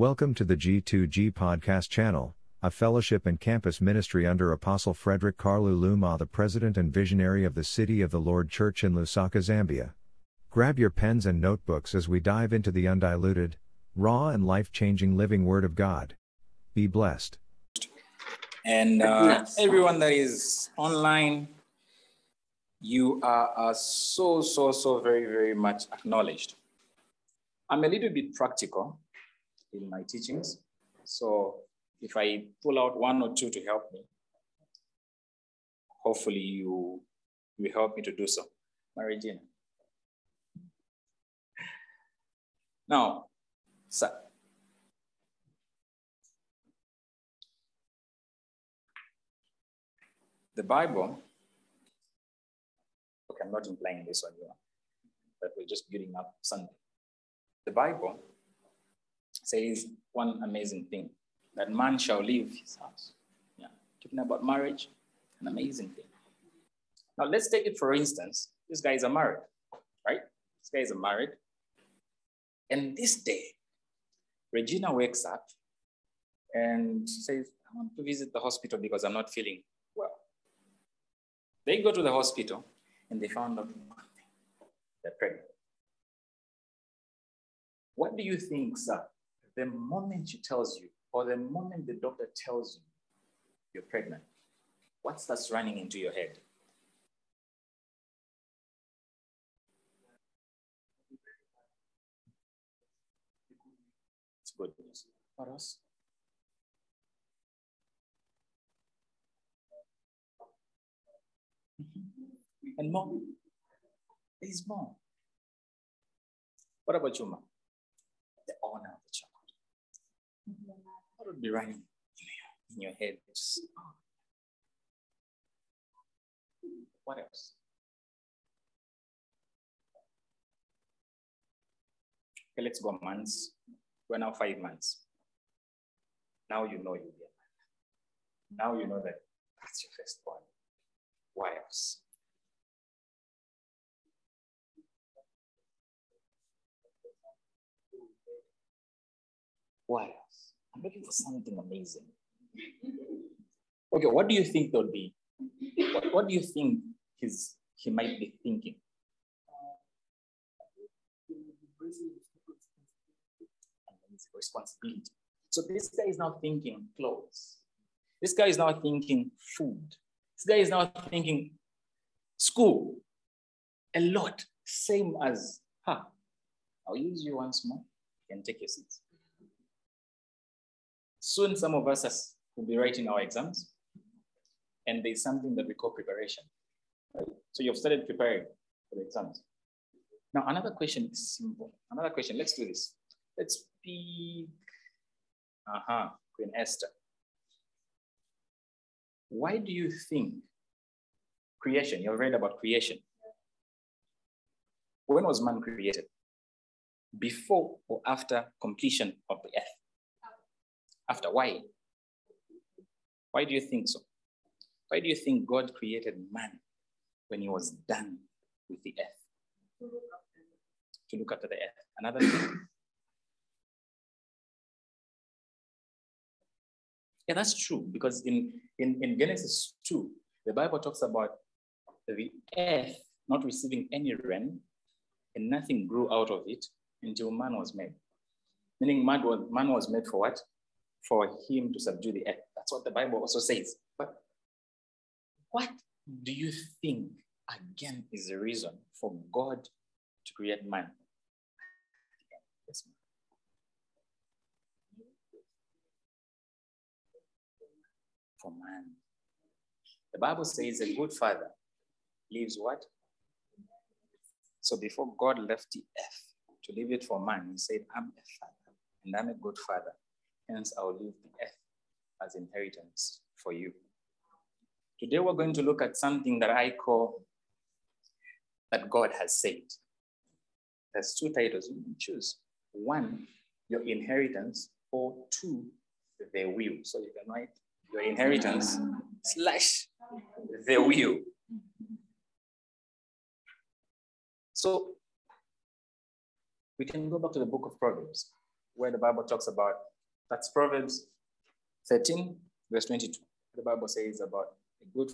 Welcome to the G2G podcast channel, a fellowship and campus ministry under Apostle Frederick Carlu Luma, the president and visionary of the City of the Lord Church in Lusaka, Zambia. Grab your pens and notebooks as we dive into the undiluted, raw, and life changing living Word of God. Be blessed. And uh, everyone that is online, you are, are so, so, so very, very much acknowledged. I'm a little bit practical in my teachings. So if I pull out one or two to help me, hopefully you will help me to do so. Mary Jane. Now, sir. The Bible, okay, I'm not implying this on you, but we're just building up something. The Bible says one amazing thing that man shall leave his house. Yeah, talking about marriage, an amazing thing. Now let's take it for instance. These guys are married, right? These guys are married. And this day, Regina wakes up and says, I want to visit the hospital because I'm not feeling well. They go to the hospital and they found out one thing they're pregnant. What do you think, sir? The moment she tells you, or the moment the doctor tells you you're pregnant, what starts running into your head? It's good news. What else? And more. There's more. What about you, mom? The honor of the child. What would be running in your, head? Just. What else? Okay, let's go months. We're now five months. Now you know you'll be a man. Now you know that that's your first born. What else? Else? I'm looking for something amazing. Okay, what do you think there would be? What, what do you think he's, he might be thinking? Responsibility. So this guy is now thinking clothes. This guy is now thinking food. This guy is now thinking school. A lot. Same as, huh, I'll use you once more. You can take your seats. Soon, some of us will be writing our exams, and there's something that we call preparation. Right? So you've started preparing for the exams. Now, another question is simple. Another question, let's do this. Let's pick, uh-huh, Queen Esther. Why do you think creation, you've read about creation. When was man created? Before or after completion of the earth? After, why? Why do you think so? Why do you think God created man when he was done with the earth? To look after the earth. Another thing. Yeah, that's true because in, in, in Genesis 2, the Bible talks about the earth not receiving any rain and nothing grew out of it until man was made. Meaning man was, man was made for what? For him to subdue the earth. That's what the Bible also says. But what do you think, again, is the reason for God to create man? For man. The Bible says a good father leaves what? So before God left the earth to leave it for man, he said, I'm a father and I'm a good father. Hence, I will leave the earth as inheritance for you. Today, we're going to look at something that I call that God has said. There's two titles you can choose. One, your inheritance, or two, the will. So you can write your inheritance slash the will. So we can go back to the book of Proverbs, where the Bible talks about That's Proverbs 13, verse 22. The Bible says about a good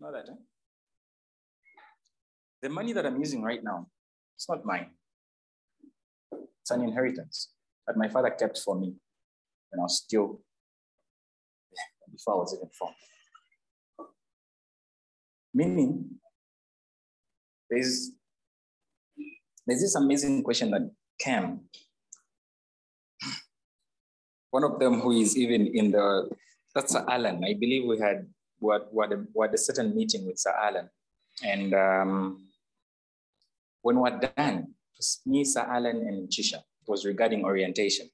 Know that, eh? The money that I'm using right now, it's not mine. It's an inheritance that my father kept for me when I was still, before I was even born. Meaning, there's, there's this amazing question that came. One of them who is even in the, that's Sir Alan. I believe we had what what a, what a certain meeting with Sir Alan, and um, when we're done, me, Sir Alan, and Chisha was regarding orientation.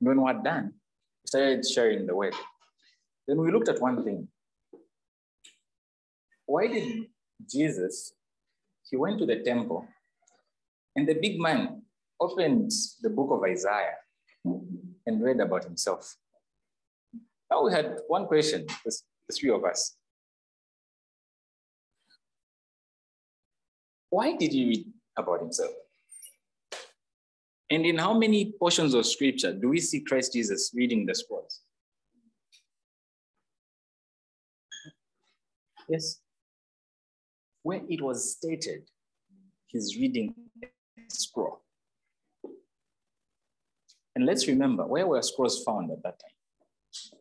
And when we're done, we started sharing the word. Then we looked at one thing. Why did Jesus? He went to the temple, and the big man opened the book of Isaiah and read about himself. Now we had one question the three of us. Why did he read about himself? And in how many portions of scripture do we see Christ Jesus reading the scrolls? Yes. Where it was stated, he's reading scroll. And let's remember, where were scrolls found at that time?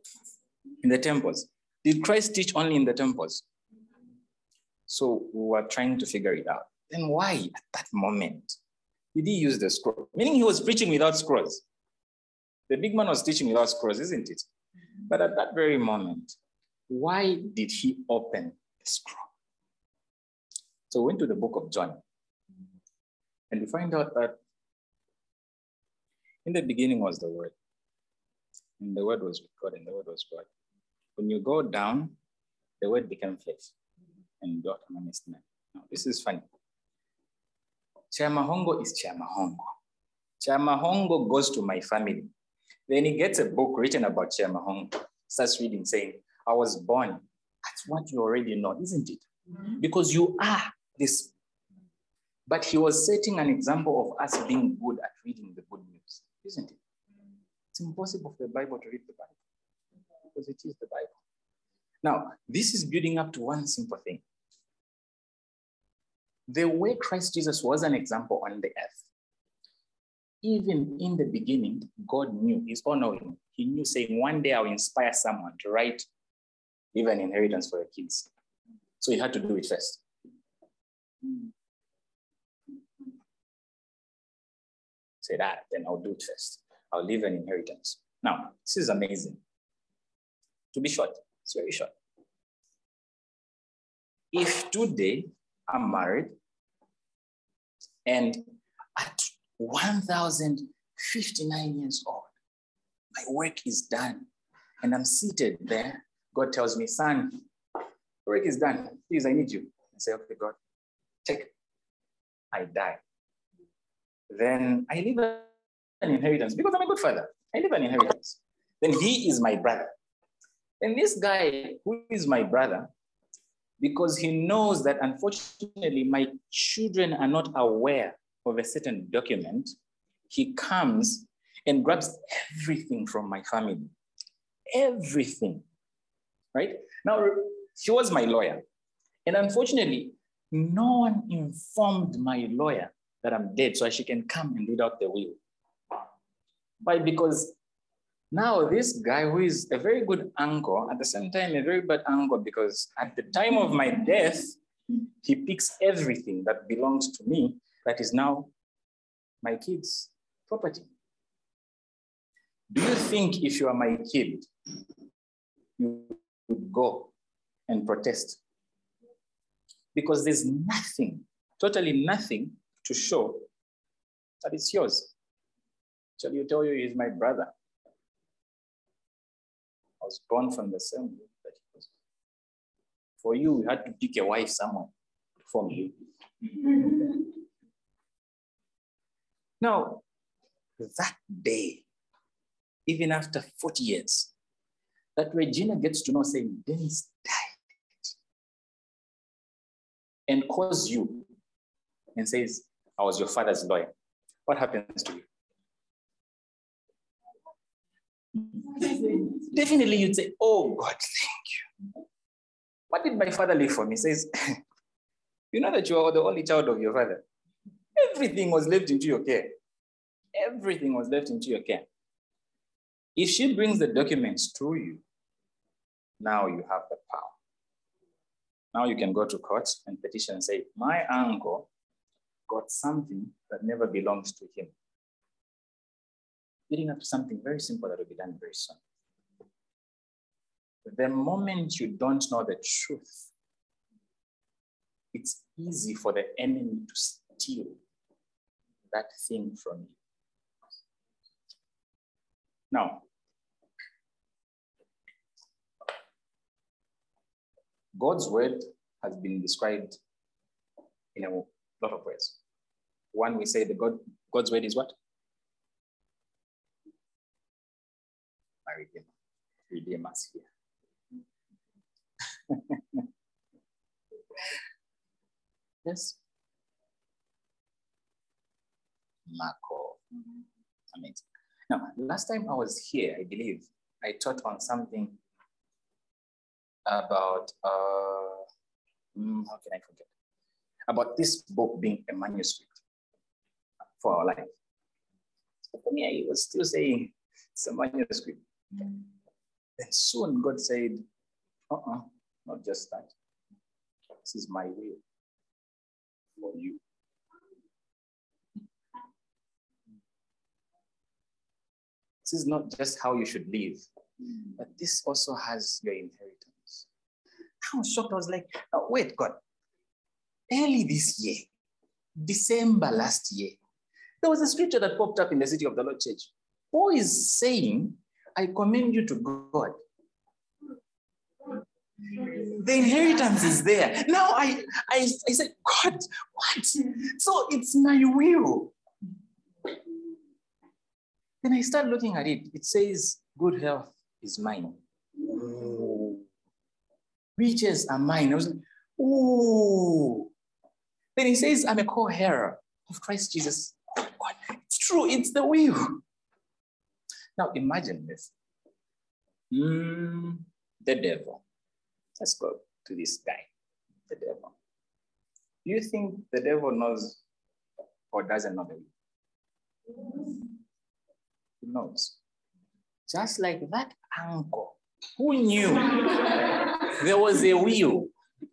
In the temples. Did Christ teach only in the temples? So we were trying to figure it out. Then why at that moment did he use the scroll? Meaning he was preaching without scrolls. The big man was teaching without scrolls, isn't it? Mm-hmm. But at that very moment, why did he open the scroll? So we went to the book of John and we find out that in the beginning was the Word, and the Word was with God, and the Word was God. When you go down, the word became flesh and dwelt amongst men. Now, this is funny. Chiamahongo is Chiamahongo. Chiamahongo goes to my family. Then he gets a book written about Chiamahongo, starts reading, saying, I was born. That's what you already know, isn't it? Mm-hmm. Because you are this. But he was setting an example of us being good at reading the good news, isn't it? It's impossible for the Bible to read the Bible because it is the Bible. Now, this is building up to one simple thing. The way Christ Jesus was an example on the earth, even in the beginning, God knew, He's all knowing. He knew saying, one day I'll inspire someone to write, leave an inheritance for your kids. So he had to do it first. Say that, then I'll do it first. I'll leave an inheritance. Now, this is amazing. To be short, it's very short. If today I'm married and at 1,059 years old, my work is done and I'm seated there, God tells me, son, work is done. Please, I need you. I say, okay, God, check. I die. Then I leave an inheritance because I'm a good father. I leave an inheritance. Then he is my brother. And this guy, who is my brother, because he knows that unfortunately my children are not aware of a certain document, he comes and grabs everything from my family. Everything. Right? Now, he was my lawyer. And unfortunately, no one informed my lawyer that I'm dead so she can come and read out the will. Why? Because now, this guy who is a very good uncle, at the same time, a very bad uncle, because at the time of my death, he picks everything that belongs to me that is now my kid's property. Do you think if you are my kid, you would go and protest? Because there's nothing, totally nothing to show that it's yours. Shall you tell you he's my brother? Was born from the same root that he was. For you, you had to pick a wife somewhere to form you. now, that day, even after 40 years, that Regina gets to know saying, Dennis died, and calls you and says, I was your father's lawyer, what happens to you? Definitely you'd say, Oh God, thank you. What did my father leave for me? He says, You know that you are the only child of your father. Everything was left into your care. Everything was left into your care. If she brings the documents to you, now you have the power. Now you can go to court and petition and say, My uncle got something that never belongs to him. Leading up to something very simple that will be done very soon. The moment you don't know the truth, it's easy for the enemy to steal that thing from you. Now, God's word has been described in a lot of ways. One, we say the God, God's word is what? Redeemer. Redeemer's yes. Marco. Amazing. Now, last time I was here, I believe I taught on something about, uh, mm, how can I forget? About this book being a manuscript for our life. For me, I was still saying it's a manuscript. Then soon God said, uh-uh, not just that. This is my will for you. This is not just how you should live, but this also has your inheritance. I was shocked. I was like, oh, wait, God. Early this year, December last year, there was a scripture that popped up in the City of the Lord Church. Paul is saying, I commend you to God. The inheritance is there. Now I, I, I said, God, what? So it's my will. Then I start looking at it. It says, good health is mine. Ooh. Riches are mine. I was like, ooh. Then he says, I'm a co-heir of Christ Jesus. God, it's true, it's the will. Now imagine this. Mm, the devil. Let's go to this guy, the devil. Do you think the devil knows or doesn't know the will? He knows. Just like that uncle who knew there was a will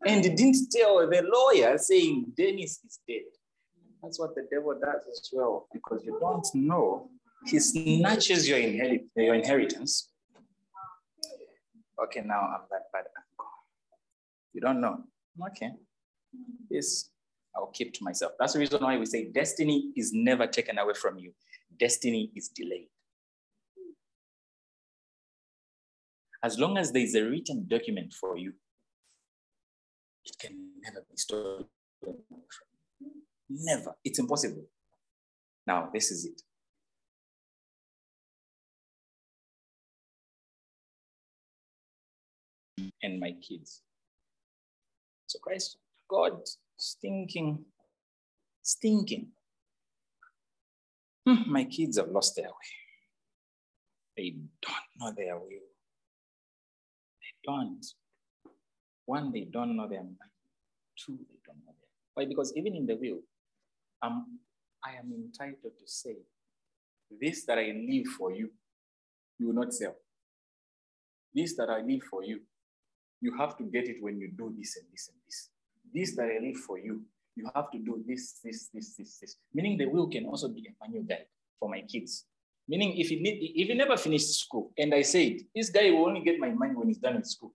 and didn't tell the lawyer saying Dennis is dead. That's what the devil does as well, because you don't know. He snatches your, inherit- your inheritance. Okay, now I'm that bad uncle. You don't know. Okay. This I'll keep to myself. That's the reason why we say destiny is never taken away from you. Destiny is delayed. As long as there is a written document for you, it can never be stolen. Never. It's impossible. Now, this is it. And my kids. So Christ, God stinking, stinking. Hmm, my kids have lost their way. They don't know their will They don't. One, they don't know their mind. Two, they don't know their Why? Because even in the will, um, I am entitled to say, this that I leave for you, you will not sell. This that I leave for you, you have to get it when you do this and this and this. This that I leave for you, you have to do this, this, this, this, this. Meaning the will can also be a manual guide for my kids. Meaning, if he, need, if he never finished school, and I said, this guy will only get my money when he's done with school,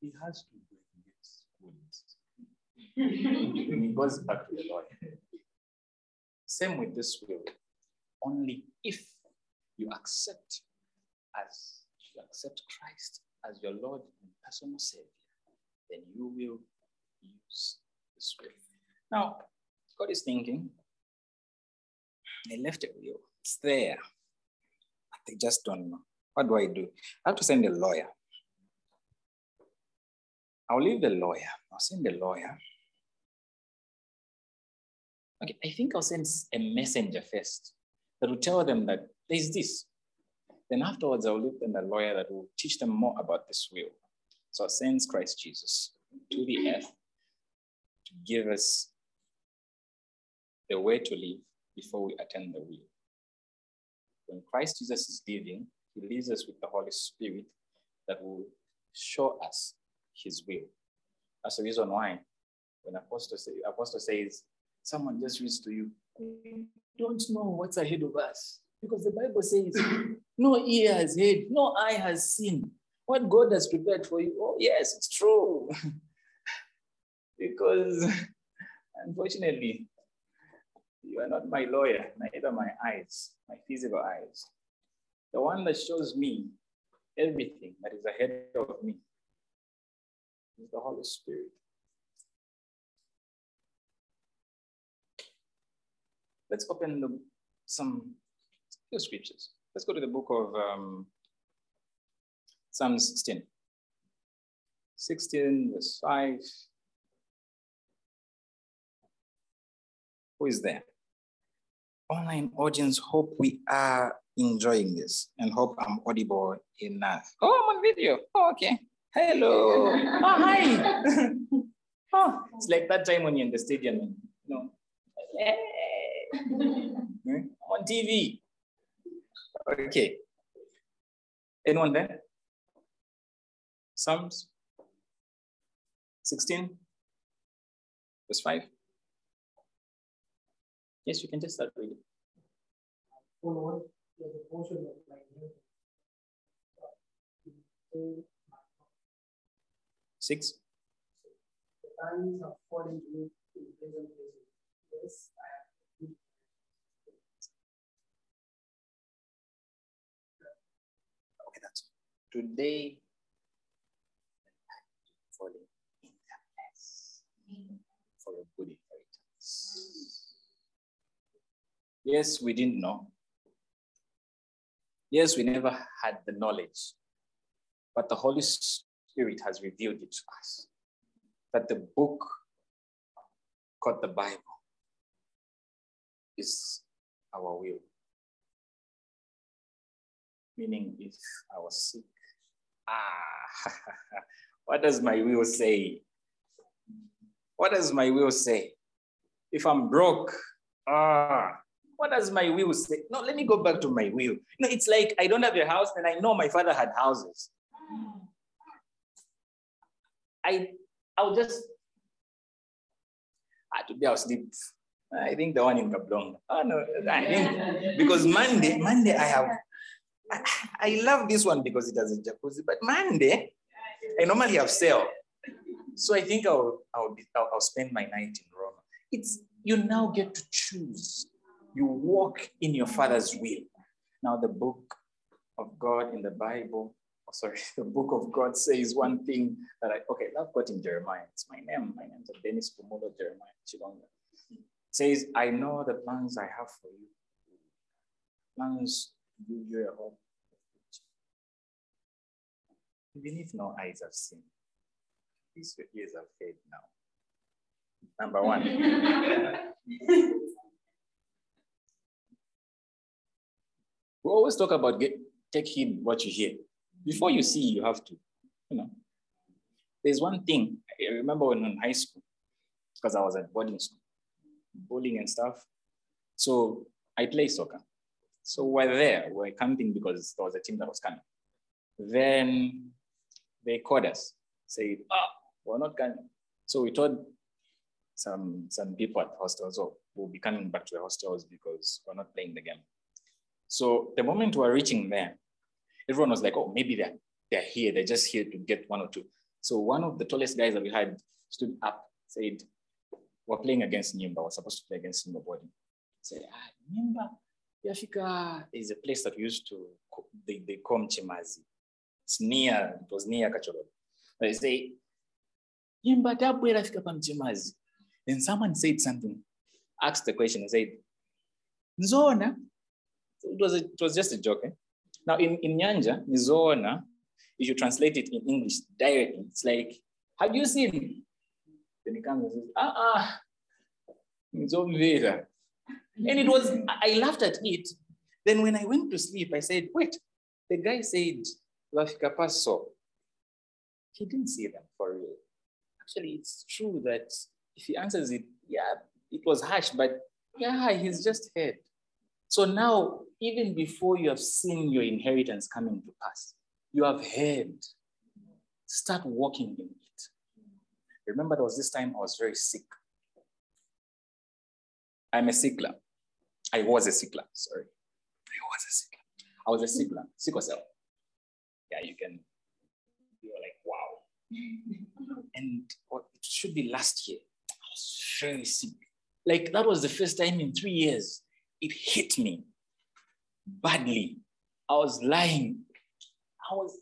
he has to get school. he goes back to the Lord. Same with this will. Only if you accept as you accept Christ as your Lord and personal Savior, then you will use this will. Now, God is thinking, they left a will. It's there they just don't know. What do I do? I have to send a lawyer. I'll leave the lawyer. I'll send the lawyer. Okay, I think I'll send a messenger first that will tell them that there's this. Then afterwards, I'll leave them a lawyer that will teach them more about this will. So I'll send Christ Jesus to the earth to give us the way to live before we attend the will. When Christ Jesus is living, he leaves us with the Holy Spirit that will show us his will. That's the reason why when Apostle, say, Apostle says, someone just reads to you, we don't know what's ahead of us. Because the Bible says, no ear has heard, no eye has seen what God has prepared for you. Oh, yes, it's true. because unfortunately, you are not my lawyer, neither my eyes, my physical eyes. The one that shows me everything that is ahead of me is the Holy Spirit. Let's open the, some few scriptures. Let's go to the book of um, Psalm 16. 16, verse 5. Who is there? Online audience, hope we are enjoying this and hope I'm audible enough. Oh, I'm on video. Oh, okay. Hello. Oh, hi. oh, it's like that time when you're in the stadium. You know, hey. I'm on TV. Okay. Anyone there? Psalms 16, verse 5. Yes, you can just start reading. Six. Okay, today. Falling in the place for a good inheritance. Yes, we didn't know. Yes, we never had the knowledge, but the Holy Spirit has revealed it to us that the book called the Bible is our will. Meaning, if I was sick, ah, what does my will say? What does my will say? If I'm broke, ah, what does my will say? No, let me go back to my will. No, it's like I don't have a house and I know my father had houses. I I'll just ah, today I'll sleep. I think the one in Kablong. Oh no, I think because Monday, Monday I have I, love this one because it has a jacuzzi, but Monday I normally have sale. So I think I'll I'll, be, I'll, I'll spend my night in Roma. It's you now get to choose you walk in your father's will. Now, the book of God in the Bible, oh, sorry, the book of God says one thing that I, okay, I've got in Jeremiah. It's my name. My name's Dennis Pumulo Jeremiah Chilonga. says, I know the plans I have for you. Plans you a home. Even if no eyes have seen, these your ears have heard now. Number one. We always talk about get, take heed what you hear. Before you see, you have to, you know. There's one thing I remember when in high school, because I was at boarding school, bowling and stuff. So I play soccer. So we're there, we're camping because there was a team that was coming. Then they called us, said, ah, we're not coming. So we told some some people at the hostels, oh, we'll be coming back to the hostels because we're not playing the game. So the moment we are reaching there, everyone was like, oh, maybe they're, they're here. They're just here to get one or two. So one of the tallest guys that we had stood up, said, we're playing against Nimba. We're supposed to play against Nimba. Say, ah, Nimba, Yafika is a place that we used to, they, they call Mchemazi. It's near, it was near Kachoro. They say, Nimba tabu Yafika pa Mchemazi. Then someone said something, asked the question and said, Nzona, it was, a, it was just a joke. Eh? Now, in, in Nyanja, Nzona, if you translate it in English directly, it's like, have you seen? Then he comes and says, ah, ah, Nzomvera. And it was, I laughed at it. Then when I went to sleep, I said, wait, the guy said, Wafika Paso. He didn't say that for real. Actually, it's true that if he answers it, yeah, it was harsh, but yeah, he's just heard. So now, even before you have seen your inheritance coming to pass, you have heard. Start walking in it. Remember, there was this time I was very sick. I'm a sickler. I was a sickler, sorry. I was a sickler. I was a sickler, sickle cell. Yeah, you can, you're like, wow. and it should be last year. I was very sick. Like that was the first time in three years it hit me badly. I was lying. I was,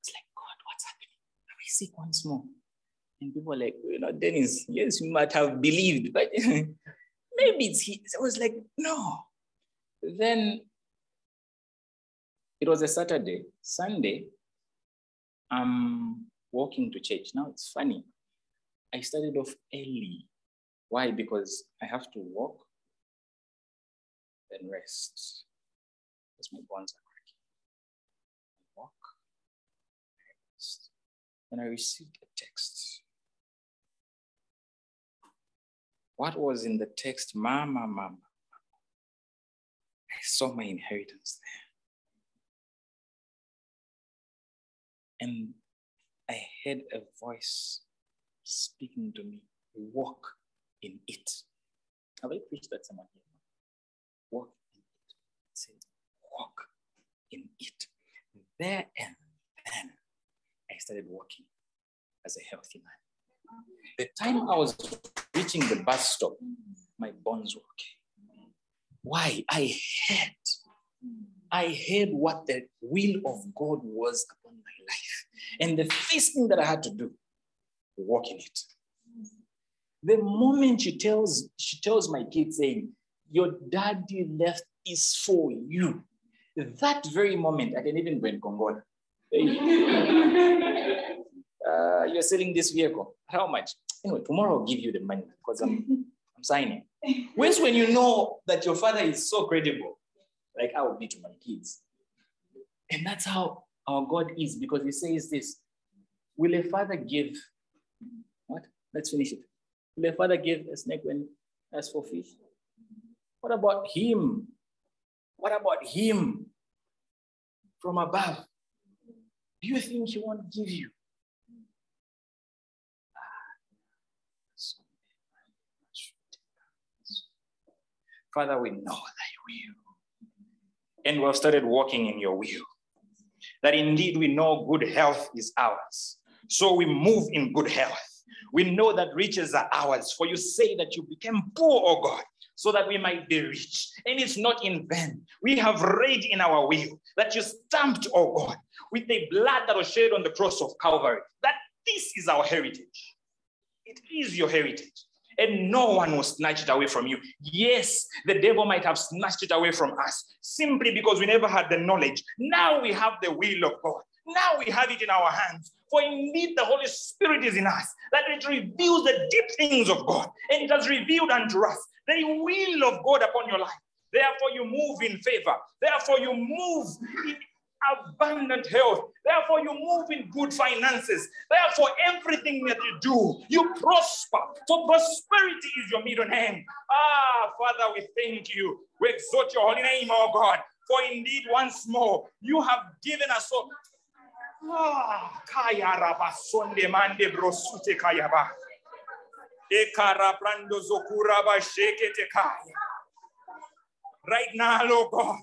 it's like, God, what's happening? Are we sick once more? And people were like, you know, Dennis, yes, you might have believed, but maybe it's he. I was like, no. Then it was a Saturday. Sunday, I'm walking to church. Now it's funny. I started off early. Why? Because I have to walk, then rest. Because my bones are cracking. I walk, I rest. Then I received a text. What was in the text? Mama, mama. I saw my inheritance there. And I heard a voice speaking to me walk in it. Have I preached that someone here? Walk in it. It said, walk in it. There and then I started walking as a healthy man. The time I was reaching the bus stop, my bones were okay. Why? I heard. I heard what the will of God was upon my life. And the first thing that I had to do, walk in it. The moment she tells, she tells my kids saying, Your daddy left is for you. That very moment, I can even go in Congo. uh, you're selling this vehicle. How much? Anyway, tomorrow I'll give you the money because I'm, I'm signing. When's when you know that your father is so credible, like I would be to my kids. And that's how our God is because he says this Will a father give what? Let's finish it. Will a father give a snake when as for fish? What about him? What about him from above? Do you think he won't give you? Father, we know thy will. And we've started walking in your will. That indeed we know good health is ours. So we move in good health. We know that riches are ours. For you say that you became poor, oh God, so that we might be rich. And it's not in vain. We have read in our will that you stamped, oh God, with the blood that was shed on the cross of Calvary, that this is our heritage. It is your heritage and no one will snatch it away from you. Yes, the devil might have snatched it away from us simply because we never had the knowledge. Now we have the will of God. Now we have it in our hands. For indeed, the Holy Spirit is in us, that it reveals the deep things of God, and it has revealed unto us the will of God upon your life. Therefore, you move in favor. Therefore, you move abundant health. Therefore, you move in good finances. Therefore, everything that you do, you prosper. For prosperity is your middle name. Ah, Father, we thank you. We exalt your holy name, oh God. For indeed, once more, you have given us sonde mande brosute. Ekara kaya. Right now, Lord God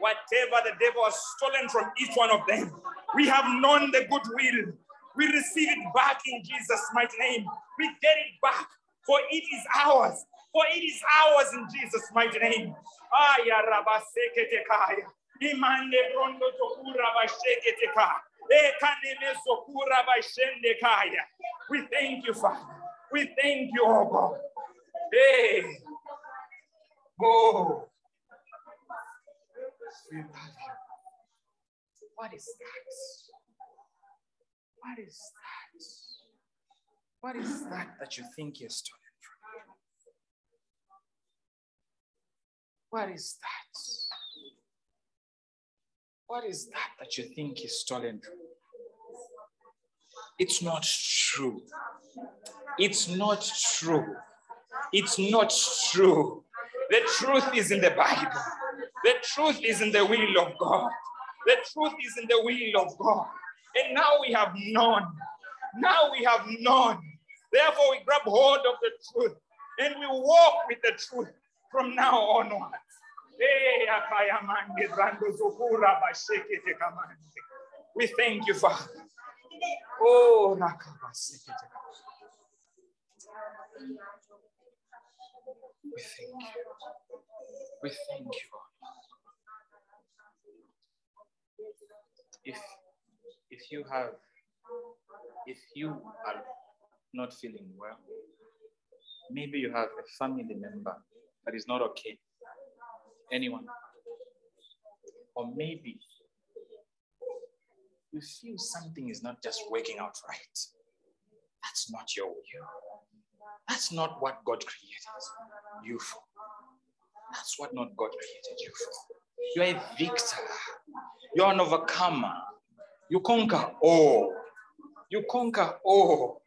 whatever the devil has stolen from each one of them. We have known the goodwill. We receive it back in Jesus' mighty name. We get it back, for it is ours. For it is ours in Jesus' mighty name. Aya rabaseke kaya. Imande brondo tokura basheke kaya. We thank you, Father. We thank you, oh God. Hey. Oh. What is that? What is that? What is that that you think you're stolen from you? What is that? What is that that you think is stolen from you? It's not true. It's not true. It's not true. The truth is in the Bible. The truth is in the will of God. The truth is in the will of God. And now we have known. Now we have known. Therefore, we grab hold of the truth and we walk with the truth from now onwards. We thank you, Father. Oh, we thank you. We thank you. If if you have if you are not feeling well, maybe you have a family member that is not okay. Anyone. Or maybe you feel something is not just working out right. That's not your will. That's not what God created you for. That's what not God created you for. You're a victor. You're an overcomer. You conquer all. You conquer all.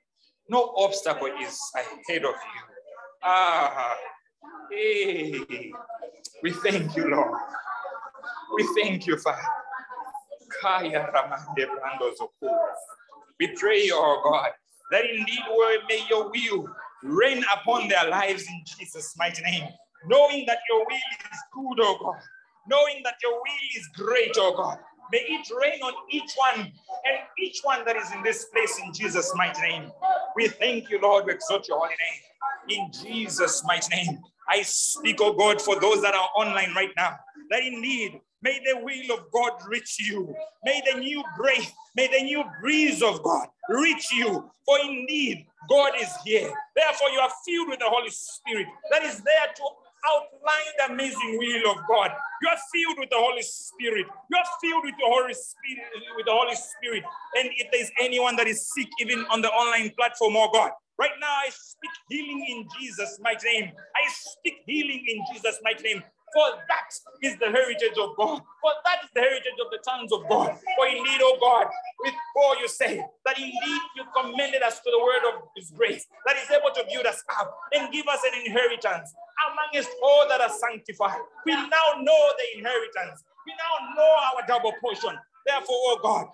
No obstacle is ahead of you. Ah, hey. We thank you, Lord. We thank you, Father. We pray, oh God, that indeed we may your will reign upon their lives in Jesus' mighty name. Knowing that your will is good, oh God. Knowing that your will is great, oh God. May it rain on each one and each one that is in this place in Jesus' mighty name. We thank you, Lord. We exalt your holy name. In Jesus' mighty name. I speak, oh God, for those that are online right now, that indeed may the will of God reach you. May the new breath, may the new breeze of God reach you. For indeed, God is here. Therefore, you are filled with the Holy Spirit that is there to outline the amazing will of God. You are filled with the Holy Spirit. You are filled with the Holy Spirit, with the Holy Spirit. And if there's anyone that is sick, even on the online platform, oh God, right now I speak healing in Jesus' mighty name. I speak healing in Jesus' mighty name. For that is the heritage of God. For that is the heritage of the sons of God. For indeed, oh God, with Paul you say that indeed you commended us to the word of his grace that is able to build us up and give us an inheritance amongst all that are sanctified. We now know the inheritance. We now know our double portion. Therefore, oh God,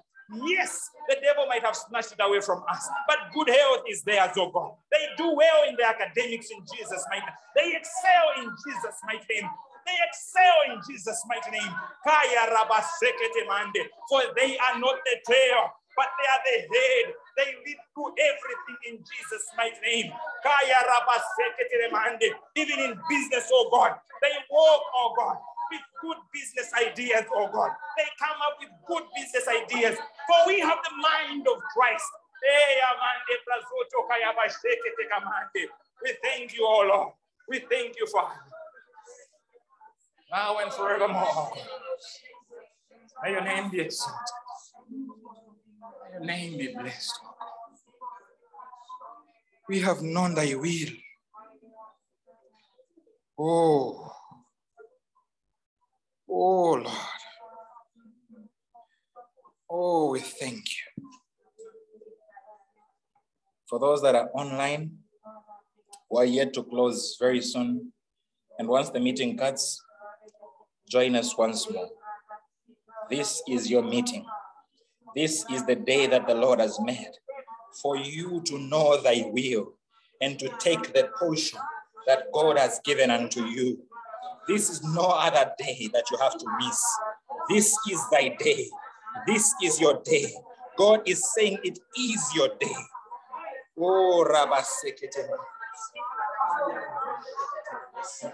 Yes, the devil might have snatched it away from us, but good health is theirs, oh God. They do well in their academics in Jesus' mighty name. They excel in Jesus' name. They excel in Jesus' mighty name. For they are not the tail, but they are the head. They lead to everything in Jesus' mighty name. Even in business, oh God, they walk, oh God, with good business ideas, oh God. They come up with good business ideas. For we have the mind of Christ. We thank you, oh Lord. We thank you, Father now and forevermore. May your name be exalted. May your name be blessed. We have known thy will. Oh, oh Lord. Oh, we thank you. For those that are online, we are yet to close very soon. And once the meeting cuts, Join us once more. This is your meeting. This is the day that the Lord has made for you to know thy will and to take the portion that God has given unto you. This is no other day that you have to miss. This is thy day. This is your day. God is saying it is your day. Oh, Rabba Thank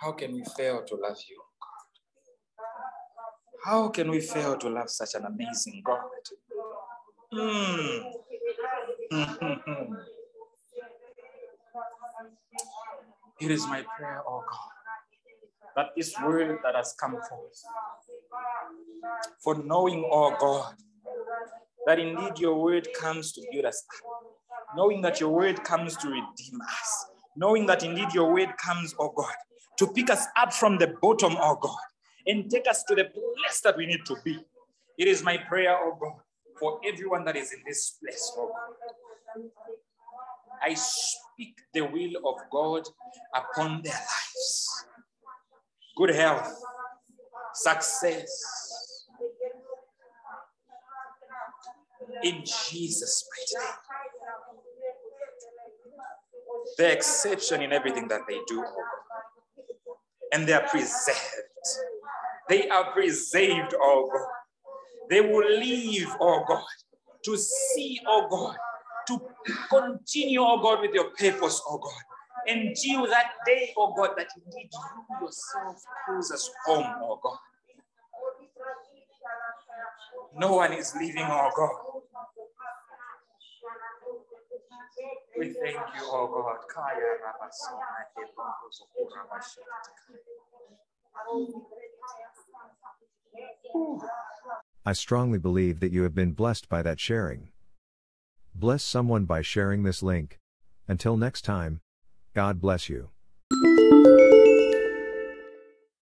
How can we fail to love you, God? How can we fail to love such an amazing God? Mm. it is my prayer, oh God, that this word that has come forth, for knowing, oh God, that indeed your word comes to build us up, knowing that your word comes to redeem us, knowing that indeed your word comes, oh God, to pick us up from the bottom, oh God, and take us to the place that we need to be. It is my prayer, oh God, for everyone that is in this place, oh God. I speak the will of God upon their lives. Good health, success. In Jesus' mighty name. The exception in everything that they do, oh. And they are preserved. They are preserved, oh God. They will live, oh God, to see, oh God, to continue, oh God, with your purpose, oh God. Until that day, oh God, that indeed you yourself calls us home, oh God. No one is leaving, oh God. We thank you, oh God. Kaya I strongly believe that you have been blessed by that sharing. Bless someone by sharing this link. Until next time, God bless you.